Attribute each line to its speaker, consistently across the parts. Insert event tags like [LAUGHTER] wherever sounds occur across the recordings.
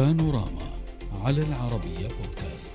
Speaker 1: بانوراما على العربية بودكاست.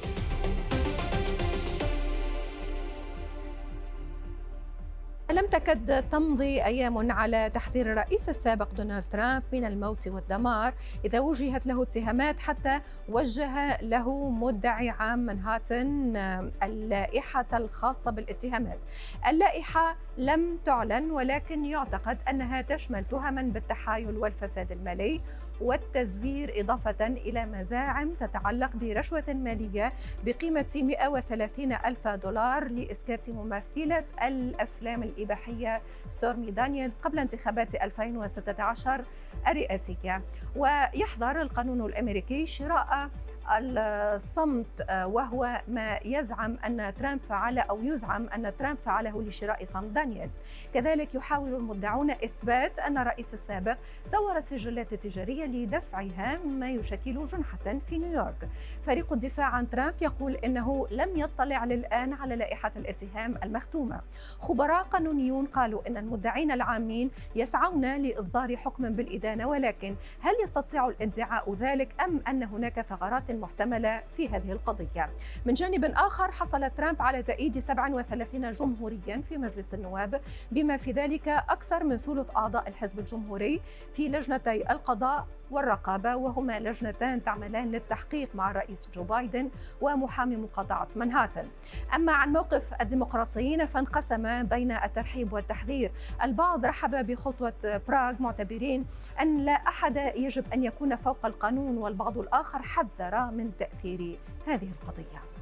Speaker 2: لم تكد تمضي أيام على تحذير الرئيس السابق دونالد ترامب من الموت والدمار؟ إذا وجهت له اتهامات حتى وجه له مدعي عام منهاتن اللائحة الخاصة بالاتهامات. اللائحة لم تعلن ولكن يعتقد أنها تشمل تهما بالتحايل والفساد المالي والتزوير إضافة إلى مزاعم تتعلق برشوة مالية بقيمة 130 ألف دولار لإسكات ممثلة الأفلام الإباحية ستورمي دانييلز قبل انتخابات 2016 الرئاسية. ويحظر القانون الأمريكي شراء الصمت وهو ما يزعم أن ترامب فعله أو يزعم أن ترامب فعله لشراء صمت دانييلز. كذلك يحاول المدعون إثبات أن الرئيس السابق زور السجلات التجارية لدفعها مما يشكل جنحة في نيويورك. فريق الدفاع عن ترامب يقول إنه لم يطلع للآن على لائحة الاتهام المختومة. خبراء قانونيون قالوا إن المدعين العامين يسعون لإصدار حكم بالإدانة ولكن هل يستطيع الادعاء ذلك أم أن هناك ثغرات المحتملة في هذه القضية. من جانب آخر حصل ترامب على تأييد 37 جمهوريا في مجلس النواب بما في ذلك أكثر من ثلث أعضاء الحزب الجمهوري في لجنتي القضاء والرقابة وهما لجنتان تعملان للتحقيق مع الرئيس جو بايدن ومحامي مقاطعة منهاتن. أما عن موقف الديمقراطيين فانقسم بين الترحيب والتحذير. البعض رحب بخطوة براغ معتبرين أن لا أحد يجب أن يكون فوق القانون والبعض الآخر حذر من تأثير هذه القضية.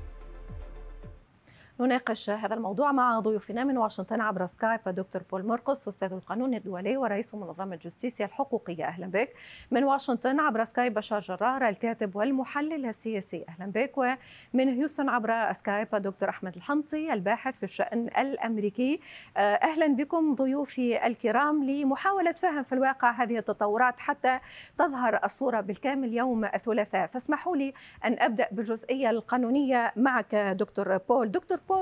Speaker 2: نناقش هذا الموضوع مع ضيوفنا من واشنطن عبر سكايب. دكتور بول مرقس أستاذ القانون الدولي ورئيس منظمة جوستيسيا الحقوقية. أهلا بك. من واشنطن عبر سكايب بشار جرار الكاتب والمحلل السياسي. أهلا بك. ومن هيوستن عبر سكايب دكتور أحمد الحنطي الباحث في الشأن الأمريكي. أهلا بكم ضيوفي الكرام لمحاولة فهم في الواقع هذه التطورات حتى تظهر الصورة بالكامل يوم الثلاثاء. فاسمحوا لي أن أبدأ بالجزئية القانونية معك دكتور بول. دكتور بول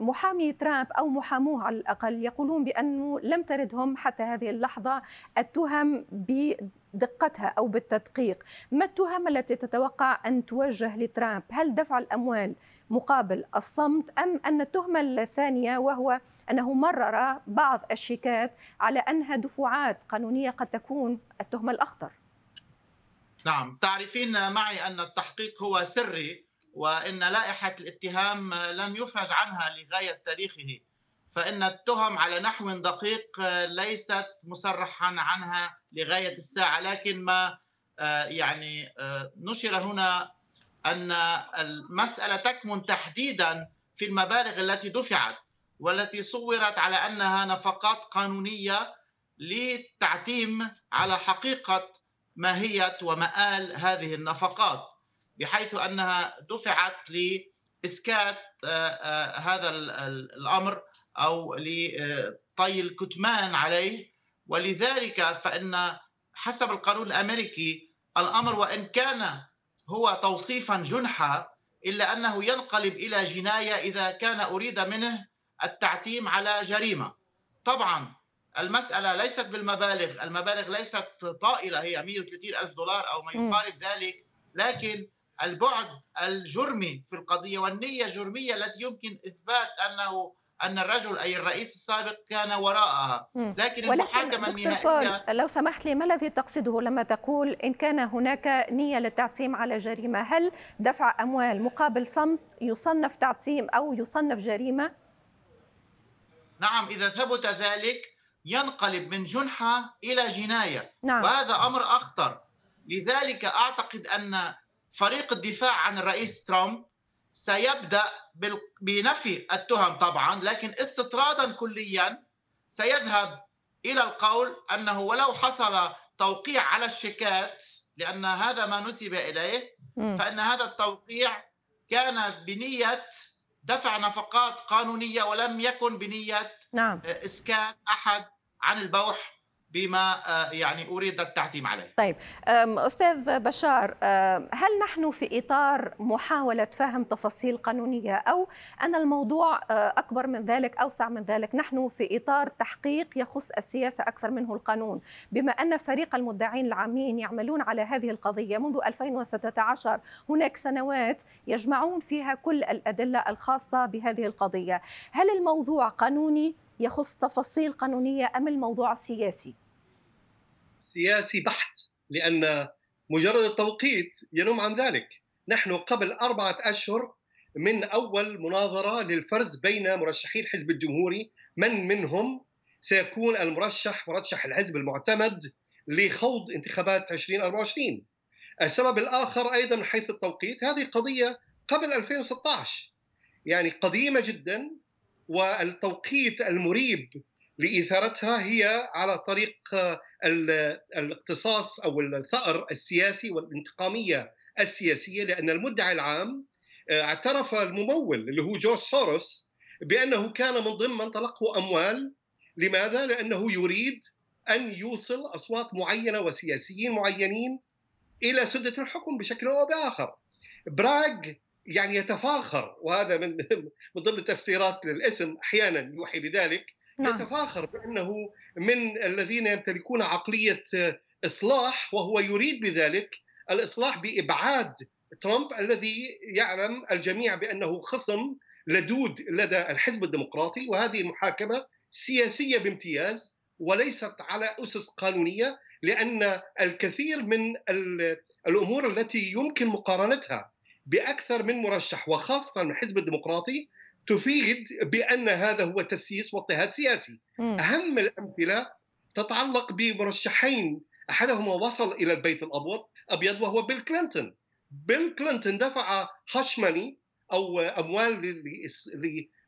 Speaker 2: محامي ترامب أو محاموه على الأقل يقولون بأنه لم تردهم حتى هذه اللحظة التهم بدقتها أو بالتدقيق. ما التهم التي تتوقع أن توجه لترامب؟ هل دفع الأموال مقابل الصمت أم أن التهمة الثانية وهو أنه مرر بعض الشيكات على أنها دفعات قانونية قد تكون التهمة الأخطر؟
Speaker 3: نعم تعرفين معي أن التحقيق هو سري وإن لائحة الاتهام لم يفرج عنها لغاية تاريخه فإن التهم على نحو دقيق ليست مصرحا عنها لغاية الساعة. لكن ما يعني نشر هنا أن المسألة تكمن تحديدا في المبالغ التي دفعت والتي صورت على أنها نفقات قانونية للتعتيم على حقيقة ماهيه ومآل هذه النفقات. بحيث أنها دفعت لإسكات هذا الأمر أو لطي الكتمان عليه ولذلك فإن حسب القانون الأمريكي الأمر وإن كان هو توصيفا جنحا إلا أنه ينقلب إلى جناية إذا كان أريد منه التعتيم على جريمة. طبعا المسألة ليست بالمبالغ، المبالغ ليست طائلة هي 130 ألف دولار أو ما يقارب ذلك، لكن البعد الجرمي في القضية والنية الجرمية التي يمكن إثبات أنه أن الرجل أي الرئيس السابق كان وراءها.
Speaker 2: لكن المحاكمة النهائية لو سمحت لي ما الذي تقصده لما تقول إن كان هناك نية للتعتيم على جريمة؟ هل دفع أموال مقابل صمت يصنف تعتيم أو يصنف جريمة؟
Speaker 3: نعم إذا ثبت ذلك ينقلب من جنحة إلى جناية. نعم. وهذا أمر أخطر. لذلك أعتقد أن فريق الدفاع عن الرئيس ترامب سيبدأ بنفي التهم طبعا لكن استطرادا كليا سيذهب إلى القول أنه ولو حصل توقيع على الشيكات لأن هذا ما نسب إليه فإن هذا التوقيع كان بنية دفع نفقات قانونية ولم يكن بنية نعم. اسكات أحد عن البوح بما يعني اريد التعتيم عليه.
Speaker 2: طيب أستاذ بشار هل نحن في إطار محاولة فهم تفاصيل قانونية أو أن الموضوع أكبر من ذلك أوسع من ذلك نحن في إطار تحقيق يخص السياسة أكثر منه القانون؟ بما أن فريق المدعين العامين يعملون على هذه القضية منذ 2016 هناك سنوات يجمعون فيها كل الأدلة الخاصة بهذه القضية. هل الموضوع قانوني يخص تفاصيل قانونية أم الموضوع سياسي؟
Speaker 4: سياسي بحت لأن مجرد التوقيت ينم عن ذلك. نحن قبل أربعة أشهر من أول مناظرة للفرز بين مرشحي الحزب الجمهوري من منهم سيكون المرشح مرشح الحزب المعتمد لخوض انتخابات 2024 السبب الآخر أيضا من حيث التوقيت هذه قضية قبل 2016 يعني قديمة جدا والتوقيت المريب لإثارتها هي على طريق الاقتصاص أو الثأر السياسي والانتقامية السياسية لأن المدعي العام آه، اعترف الممول اللي هو جورج سوروس بأنه كان من ضمن من تلقوا أموال لماذا؟ لأنه يريد أن يوصل أصوات معينة وسياسيين معينين إلى سدة الحكم بشكل أو بآخر. براغ يعني يتفاخر وهذا من [LAUGHS] من ضمن التفسيرات للاسم أحيانا يوحي بذلك نعم. يتفاخر بأنه من الذين يمتلكون عقلية إصلاح وهو يريد بذلك الإصلاح بإبعاد ترامب الذي يعلم الجميع بأنه خصم لدود لدى الحزب الديمقراطي وهذه المحاكمه سياسية بامتياز وليست على أسس قانونية لأن الكثير من الأمور التي يمكن مقارنتها بأكثر من مرشح وخاصة من الحزب الديمقراطي تفيد بأن هذا هو تسييس واضطهاد سياسي. أهم الأمثلة تتعلق بمرشحين أحدهما وصل إلى البيت الابيض أبيض وهو بيل كلينتون. بيل كلينتون دفع هاش ماني أو أموال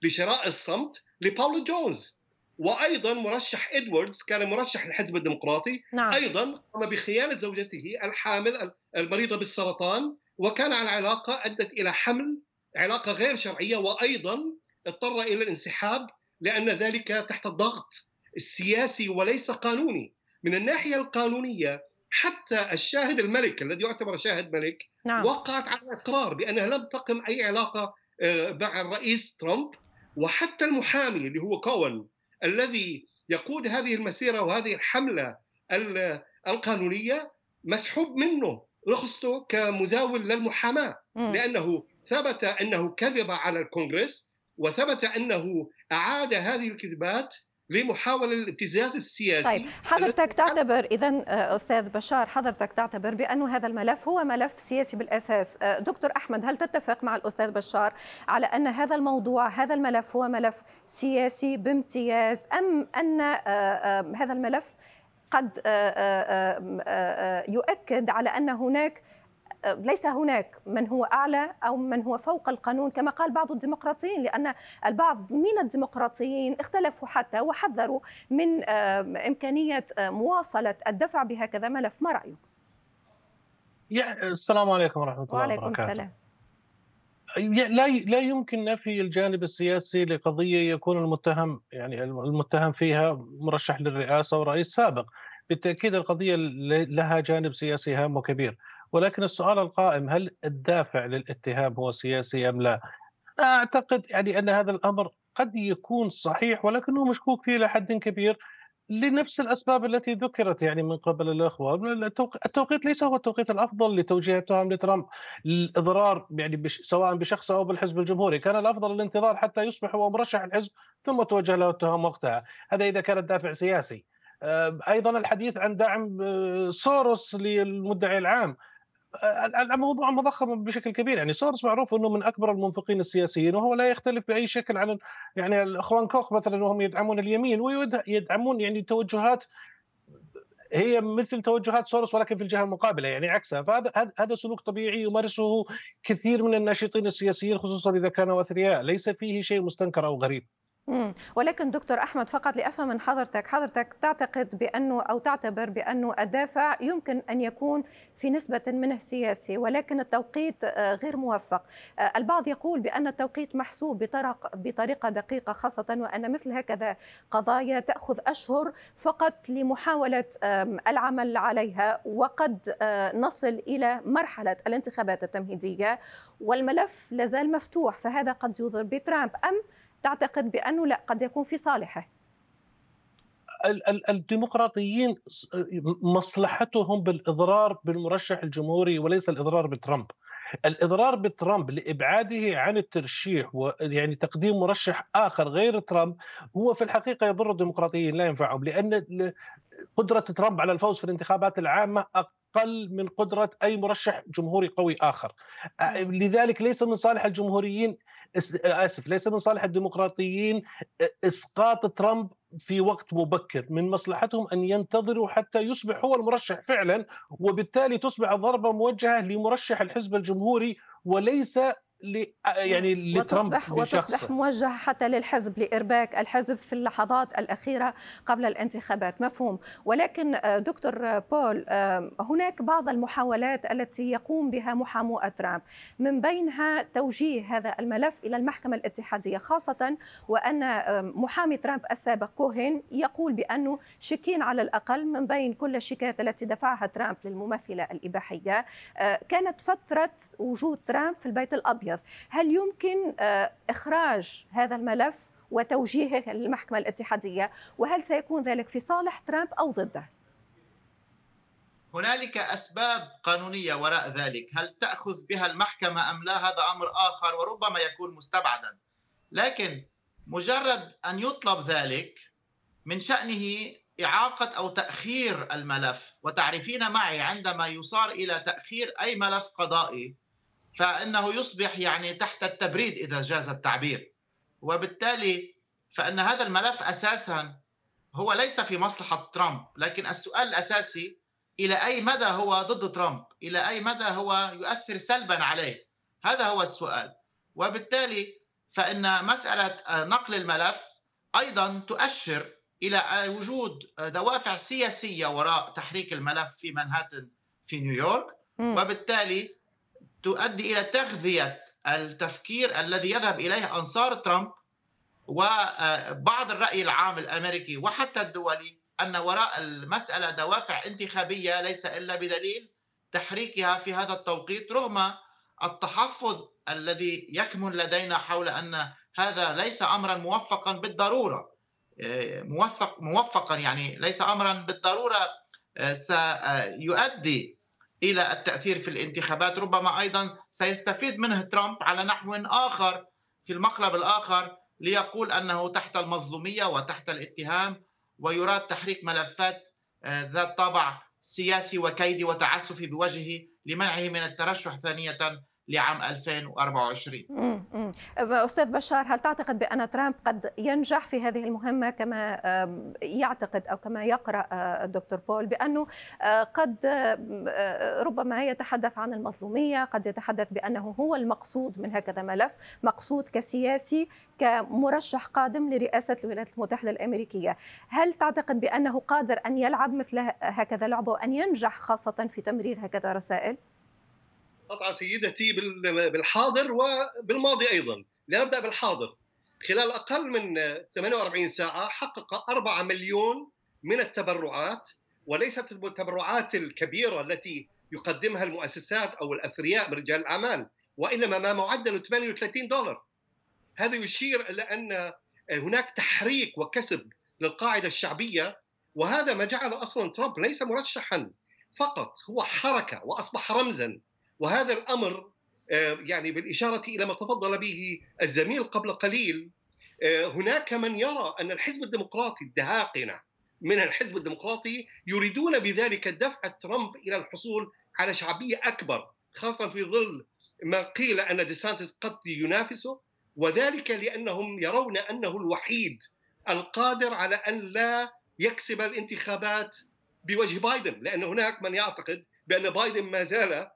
Speaker 4: لشراء الصمت لباولو جونز وأيضا مرشح إدواردز كان مرشح للحزب الديمقراطي نعم. أيضا قام بخيانة زوجته الحامل المريضة بالسرطان وكان على علاقه أدت إلى حمل علاقة غير شرعية وأيضا اضطر إلى الانسحاب لأن ذلك تحت الضغط السياسي وليس قانوني. من الناحية القانونية حتى الشاهد الملك الذي يعتبر شاهد ملك نعم. وقعت على إقرار بانها لم تقم أي علاقة آه، مع الرئيس ترامب. وحتى المحامي اللي هو كون الذي يقود هذه المسيرة وهذه الحملة القانونية مسحوب منه رخصته كمزاول للمحاماة. لأنه ثبت أنه كذب على الكونغرس وثبت أنه أعاد هذه الكذبات لمحاولة الابتزاز السياسي.
Speaker 2: طيب حضرتك تعتبر إذا آه، أستاذ بشار حضرتك تعتبر بأن هذا الملف هو ملف سياسي بالأساس. آه، دكتور أحمد هل تتفق مع الأستاذ بشار على أن هذا الموضوع هذا الملف هو ملف سياسي بامتياز أم أن آه، هذا الملف قد يؤكد على أن هناك ليس هناك من هو أعلى أو من هو فوق القانون كما قال بعض الديمقراطيين لأن البعض من الديمقراطيين اختلفوا حتى وحذروا من إمكانية مواصلة الدفع بهكذا ملف ما رأيك؟
Speaker 5: السلام عليكم ورحمة الله
Speaker 2: وعليكم وبركاته. السلام.
Speaker 5: لا لا يمكن نفي الجانب السياسي لقضية يكون المتهم يعني المتهم فيها مرشح للرئاسة ورئيس سابق بالتأكيد القضية لها جانب سياسي هام وكبير ولكن السؤال القائم هل الدافع للاتهام هو سياسي أم لا؟ أعتقد يعني أن هذا الأمر قد يكون صحيح ولكنه مشكوك فيه إلى حد كبير لنفس الأسباب التي ذكرت يعني من قبل الأخوة. التوقيت ليس هو التوقيت الأفضل لتوجيه التهم لترامب. الإضرار يعني بش سواء بشخصه أو بالحزب الجمهوري. كان الأفضل الانتظار حتى يصبح هو مرشح الحزب ثم توجه له التهم وقتها. هذا إذا كان الدافع سياسي. أيضا الحديث عن دعم سوروس للمدعي العام. الموضوع مضخم بشكل كبير. يعني سورس معروف إنه من أكبر المنفقين السياسيين وهو لا يختلف بأي شكل عن يعني الاخوان كوخ مثلا وهم يدعمون اليمين ويدعمون يعني توجهات هي مثل توجهات سورس ولكن في الجهة المقابلة يعني عكسها. فهذا هذا سلوك طبيعي يمارسه كثير من الناشطين السياسيين خصوصا إذا كانوا أثرياء. ليس فيه شيء مستنكر أو غريب.
Speaker 2: ولكن دكتور أحمد فقط لأفهم من حضرتك حضرتك تعتقد بأنه أو تعتبر بأنه الدافع يمكن أن يكون في نسبة منه سياسي ولكن التوقيت آه، غير موفق. آه، البعض يقول بأن التوقيت محسوب بطرق بطريقة دقيقة خاصة وأن مثل هكذا قضايا تأخذ أشهر فقط لمحاولة العمل عليها وقد آه، نصل إلى مرحلة الانتخابات التمهيدية والملف لازال مفتوح فهذا قد يضر بترامب. أم تعتقد بأنه لا قد يكون في صالحه.
Speaker 5: الديمقراطيين مصلحتهم بالإضرار بالمرشح الجمهوري وليس الإضرار بترامب. الإضرار بترامب لإبعاده عن الترشيح ويعني تقديم مرشح آخر غير ترامب هو في الحقيقة يضر الديمقراطيين لا ينفعهم. لأن قدرة ترامب على الفوز في الانتخابات العامة أقل من قدرة أي مرشح جمهوري قوي آخر. لذلك ليس من صالح الجمهوريين آسف ليس من صالح الديمقراطيين إسقاط ترامب في وقت مبكر من مصلحتهم أن ينتظروا حتى يصبح هو المرشح فعلا وبالتالي تصبح الضربة موجهة لمرشح الحزب الجمهوري وليس يعني
Speaker 2: لترامب وتصبح, وتصبح موجهة حتى للحزب لإرباك الحزب في اللحظات الأخيرة قبل الانتخابات. مفهوم. ولكن آه، دكتور بول آه، هناك بعض المحاولات التي يقوم بها محامو ترامب. من بينها توجيه هذا الملف إلى المحكمة الاتحادية خاصة وأن آه، محامي ترامب السابق كوهين يقول بأنه شكين على الأقل من بين كل الشيكات التي دفعها ترامب للممثلة الإباحية. كانت فترة وجود ترامب في البيت الأبيض. الابيض هل يمكن آه، إخراج هذا الملف وتوجيهه للمحكمه الاتحادية؟ وهل سيكون ذلك في صالح ترامب أو ضده؟
Speaker 3: هنالك أسباب قانونية وراء ذلك. هل تأخذ بها المحكمة أم لا؟ هذا أمر آخر وربما يكون مستبعدا. لكن مجرد أن يطلب ذلك من شأنه إعاقة أو تأخير الملف وتعرفين معي عندما يصار إلى تأخير أي ملف قضائي فإنه يصبح يعني تحت التبريد إذا جاز التعبير. وبالتالي فإن هذا الملف أساسا هو ليس في مصلحة ترامب لكن السؤال الأساسي إلى أي مدى هو ضد ترامب؟ إلى أي مدى هو يؤثر سلبا عليه؟ هذا هو السؤال. وبالتالي فإن مسألة نقل الملف أيضا تؤشر إلى وجود دوافع سياسية وراء تحريك الملف في منهاتن في نيويورك. وبالتالي تؤدي إلى تغذية التفكير الذي يذهب إليه أنصار ترامب وبعض الرأي العام الأمريكي وحتى الدولي أن وراء المسألة دوافع انتخابية ليس إلا بدليل تحريكها في هذا التوقيت رغم التحفظ الذي يكمن لدينا حول أن هذا ليس امرا موفقا بالضرورة. موفق موفقا يعني ليس امرا بالضرورة سيؤدي إلى التأثير في الانتخابات. ربما أيضا سيستفيد منه ترامب على نحو آخر في المقلب الآخر ليقول أنه تحت المظلومية وتحت الاتهام ويراد تحريك ملفات آه، ذات طابع سياسي وكيدي وتعسفي بوجهه لمنعه من الترشح ثانية لعام 2024
Speaker 2: أستاذ بشار هل تعتقد بأن ترامب قد ينجح في هذه المهمة كما يعتقد أو كما يقرأ آه، الدكتور بول بأنه آه، قد ربما يتحدث عن المظلومية قد يتحدث بأنه هو المقصود من هكذا ملف مقصود كسياسي كمرشح قادم لرئاسة الولايات المتحدة الأمريكية. هل تعتقد بأنه قادر أن يلعب مثل هكذا لعبة وأن ينجح خاصة في تمرير هكذا رسائل؟
Speaker 4: قطعة سيدتي بالحاضر وبالماضي أيضا. لنبدأ بالحاضر. خلال أقل من 48 ساعة حقق 4 مليون من التبرعات وليست التبرعات الكبيرة التي يقدمها المؤسسات أو الأثرياء من رجال الأعمال وإنما ما معدل 38 دولار. هذا يشير إلى أن هناك تحريك وكسب للقاعدة الشعبية وهذا ما جعل أصلا ترامب ليس مرشحا فقط هو حركة وأصبح رمزا وهذا الأمر آه، يعني بالإشارة إلى ما تفضل به الزميل قبل قليل آه، هناك من يرى أن الحزب الديمقراطي الدهاقنة من الحزب الديمقراطي يريدون بذلك دفع ترامب إلى الحصول على شعبية أكبر خاصة في ظل ما قيل أن ديسانتس قد ينافسه وذلك لأنهم يرون أنه الوحيد القادر على أن لا يكسب الانتخابات بوجه بايدن لأن هناك من يعتقد بأن بايدن ما زال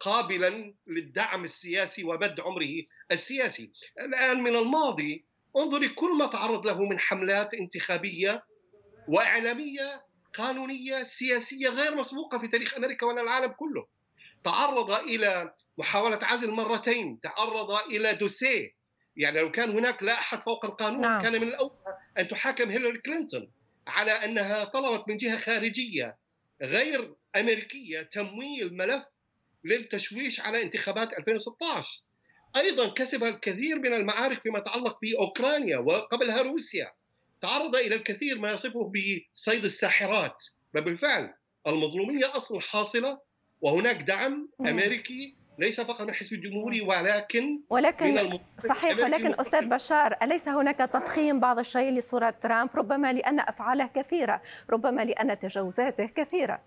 Speaker 4: قابلا للدعم السياسي ومد عمره السياسي الآن من الماضي انظري كل ما تعرض له من حملات انتخابية وإعلامية قانونية سياسية غير مسبوقة في تاريخ أمريكا ولا العالم كله. تعرض إلى محاولة عزل مرتين، تعرض إلى دوسيه يعني لو كان هناك لا أحد فوق القانون نعم. كان من الاولى أن تحاكم هيلاري كلينتون على أنها طلبت من جهة خارجية غير أمريكية تمويل ملف للتشويش على انتخابات 2016 أيضا كسب الكثير من المعارك فيما يتعلق بأوكرانيا وقبلها روسيا. تعرض إلى الكثير ما يصفه بصيد الساحرات. وبالفعل المظلومية أصلا حاصلة وهناك دعم أمريكي ليس فقط من الحزب الجمهوري ولكن
Speaker 2: ولكن من صحيح ولكن أستاذ بشار أليس هناك تضخيم بعض الشيء لصورة ترامب؟ ربما لأن أفعاله كثيرة ربما لأن تجاوزاته كثيرة.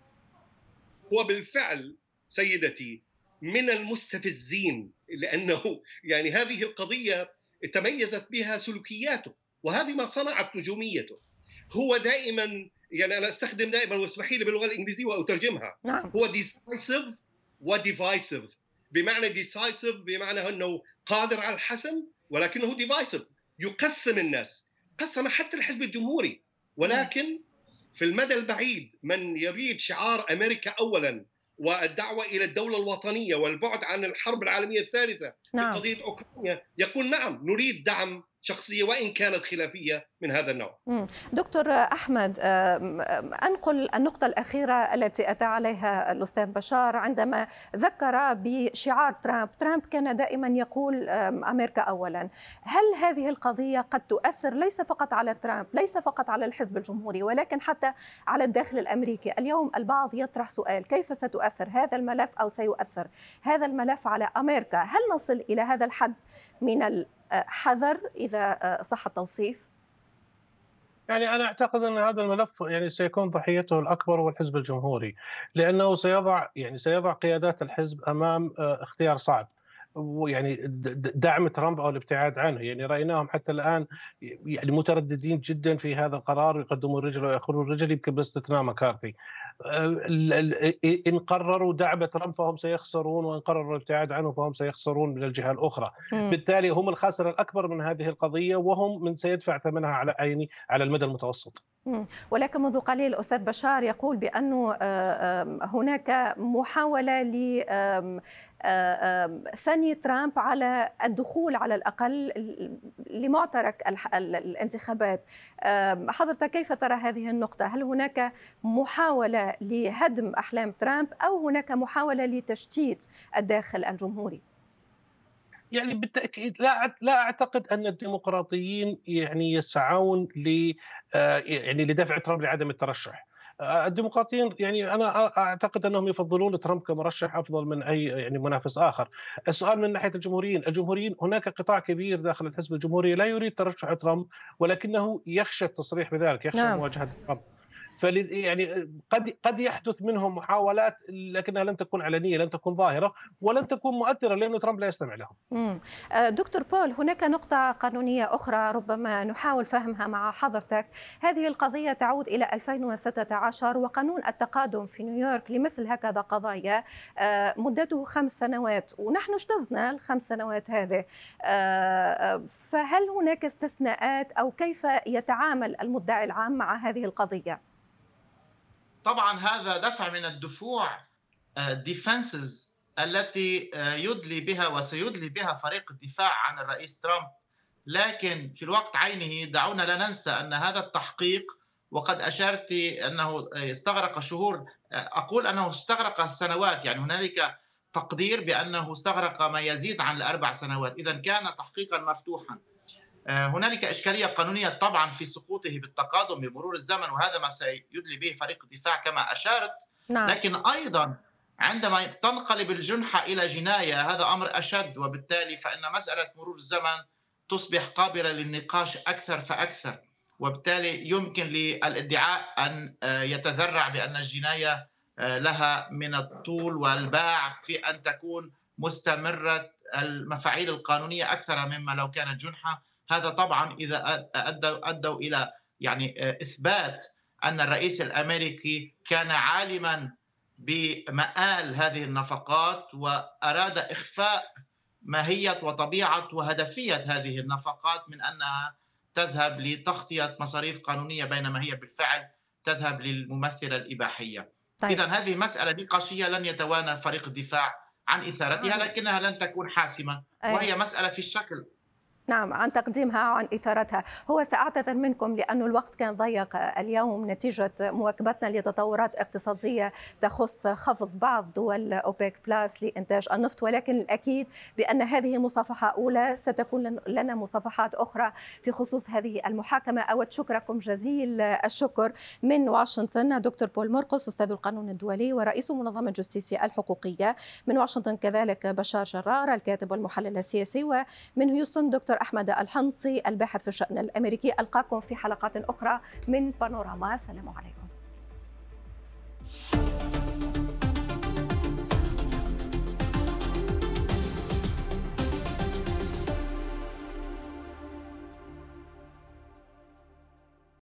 Speaker 4: وبالفعل سيدتي من المستفزين لأنه يعني هذه القضية تميزت بها سلوكياته وهذه ما صنعت نجوميته. هو دائما يعني أنا أستخدم دائما واسمحي لي باللغة الإنجليزية وأترجمها.
Speaker 2: نعم.
Speaker 4: هو decisive و divisive. بمعنى decisive بمعنى أنه قادر على الحسم ولكنه divisive يقسم الناس. قسم حتى الحزب الجمهوري. ولكن في المدى البعيد من يريد شعار أمريكا اولا والدعوة إلى الدولة الوطنية والبعد عن الحرب العالمية الثالثة نعم. في قضية أوكرانيا يقول نعم نريد دعم شخصية وإن كانت خلافية من هذا النوع.
Speaker 2: دكتور أحمد أنقل النقطة الأخيرة التي أتى عليها الأستاذ بشار عندما ذكر بشعار ترامب، ترامب كان دائما يقول أمريكا اولا. هل هذه القضية قد تؤثر ليس فقط على ترامب، ليس فقط على الحزب الجمهوري ولكن حتى على الداخل الأمريكي، اليوم البعض يطرح سؤال كيف ستؤثر هذا الملف أو سيؤثر هذا الملف على أمريكا؟ هل نصل إلى هذا الحد من حذر إذا صح التوصيف؟
Speaker 5: يعني أنا أعتقد أن هذا الملف يعني سيكون ضحيته الأكبر هو الحزب الجمهوري لأنه سيضع يعني سيضع قيادات الحزب أمام اختيار صعب. يعني دعم ترامب أو الابتعاد عنه. يعني رأيناهم حتى الآن يعني مترددين جدا في هذا القرار يقدموا الرجل ويأخروا الرجل يمكن باستثناء مكارثي. إن قرروا دعم ترامب فهم سيخسرون وإن قرروا الابتعاد عنه فهم سيخسرون من الجهة الأخرى م. بالتالي هم الخاسر الأكبر من هذه القضية وهم من سيدفع ثمنها على عيني على المدى المتوسط
Speaker 2: ولكن منذ قليل الأستاذ بشار يقول بأنه هناك محاولة لثني ترامب على الدخول على الأقل لمعترك الانتخابات حضرتك كيف ترى هذه النقطة؟ هل هناك محاولة لهدم أحلام ترامب أو هناك محاولة لتشتيت الداخل الجمهوري؟
Speaker 5: يعني بالتأكيد لا لا أعتقد أن الديمقراطيين يعني يسعون ل آه، يعني لدفع ترامب لعدم الترشح آه، الديمقراطيين يعني أنا أعتقد أنهم يفضلون ترامب كمرشح أفضل من أي يعني منافس آخر. السؤال من ناحية الجمهوريين، الجمهوريين هناك قطاع كبير داخل الحزب الجمهوري لا يريد ترشح ترامب ولكنه يخشى التصريح بذلك، يخشى نعم. مواجهة ترامب. فل يعني قد قد يحدث منهم محاولات لكنها لن تكون علنية لن تكون ظاهرة ولن تكون مؤثرة لأنه ترامب لا يستمع لهم.
Speaker 2: آه، دكتور بول هناك نقطة قانونية أخرى ربما نحاول فهمها مع حضرتك، هذه القضية تعود إلى 2016 وقانون التقادم في نيويورك لمثل هكذا قضايا آه، مدته خمس سنوات ونحن اجتزنا الخمس سنوات هذه آه، فهل هناك استثناءات أو كيف يتعامل المدعي العام مع هذه القضية؟
Speaker 3: طبعا هذا دفع من الدفوع ديفنسز آه، التي آه، يدلي بها وسيدلي بها فريق الدفاع عن الرئيس ترامب. لكن في الوقت عينه دعونا لا ننسى أن هذا التحقيق وقد أشرت أنه استغرق شهور آه، أقول أنه استغرق سنوات. يعني هنالك تقدير بأنه استغرق ما يزيد عن الأربع سنوات. اذا كان تحقيقا مفتوحا. آه، هنالك إشكالية قانونية طبعا في سقوطه بالتقادم بمرور الزمن وهذا ما سيدلي به فريق الدفاع كما أشارت نعم. لكن أيضا عندما تنقلب الجنحة إلى جناية هذا أمر أشد وبالتالي فإن مسألة مرور الزمن تصبح قابلة للنقاش أكثر فأكثر وبالتالي يمكن للادعاء أن آه، يتذرع بأن الجناية آه، لها من الطول والباع في أن تكون مستمرة المفاعيل القانونية أكثر مما لو كانت جنحة هذا طبعا إذا ادوا أدوا إلى يعني آه، إثبات أن الرئيس الأمريكي كان عالما بمآل هذه النفقات وأراد إخفاء ماهية وطبيعة وهدفية هذه النفقات من أنها تذهب لتغطية مصاريف قانونية بينما هي بالفعل تذهب للممثلة الإباحية. طيب. اذا هذه مسألة نقاشية لن يتوانى فريق الدفاع عن إثارتها لكنها لن تكون حاسمة وهي مسألة في الشكل
Speaker 2: نعم عن تقديمها وعن إثارتها. هو سأعتذر منكم لأن الوقت كان ضيق. اليوم نتيجة مواكبتنا لتطورات اقتصادية تخص خفض بعض دول أوبيك بلاس لإنتاج النفط ولكن الأكيد بأن هذه مصافحة أولى. ستكون لنا مصافحات أخرى في خصوص هذه المحاكمة. أود شكركم جزيل الشكر من واشنطن دكتور بول مرقس أستاذ القانون الدولي ورئيس منظمة جستيسيا الحقوقية. من واشنطن كذلك بشار جرار الكاتب والمحلل السياسي ومن هيوستن دكتور أحمد الحنطي الباحث في الشأن الأمريكي ألقاكم في حلقات أخرى من بانوراما. سلام عليكم.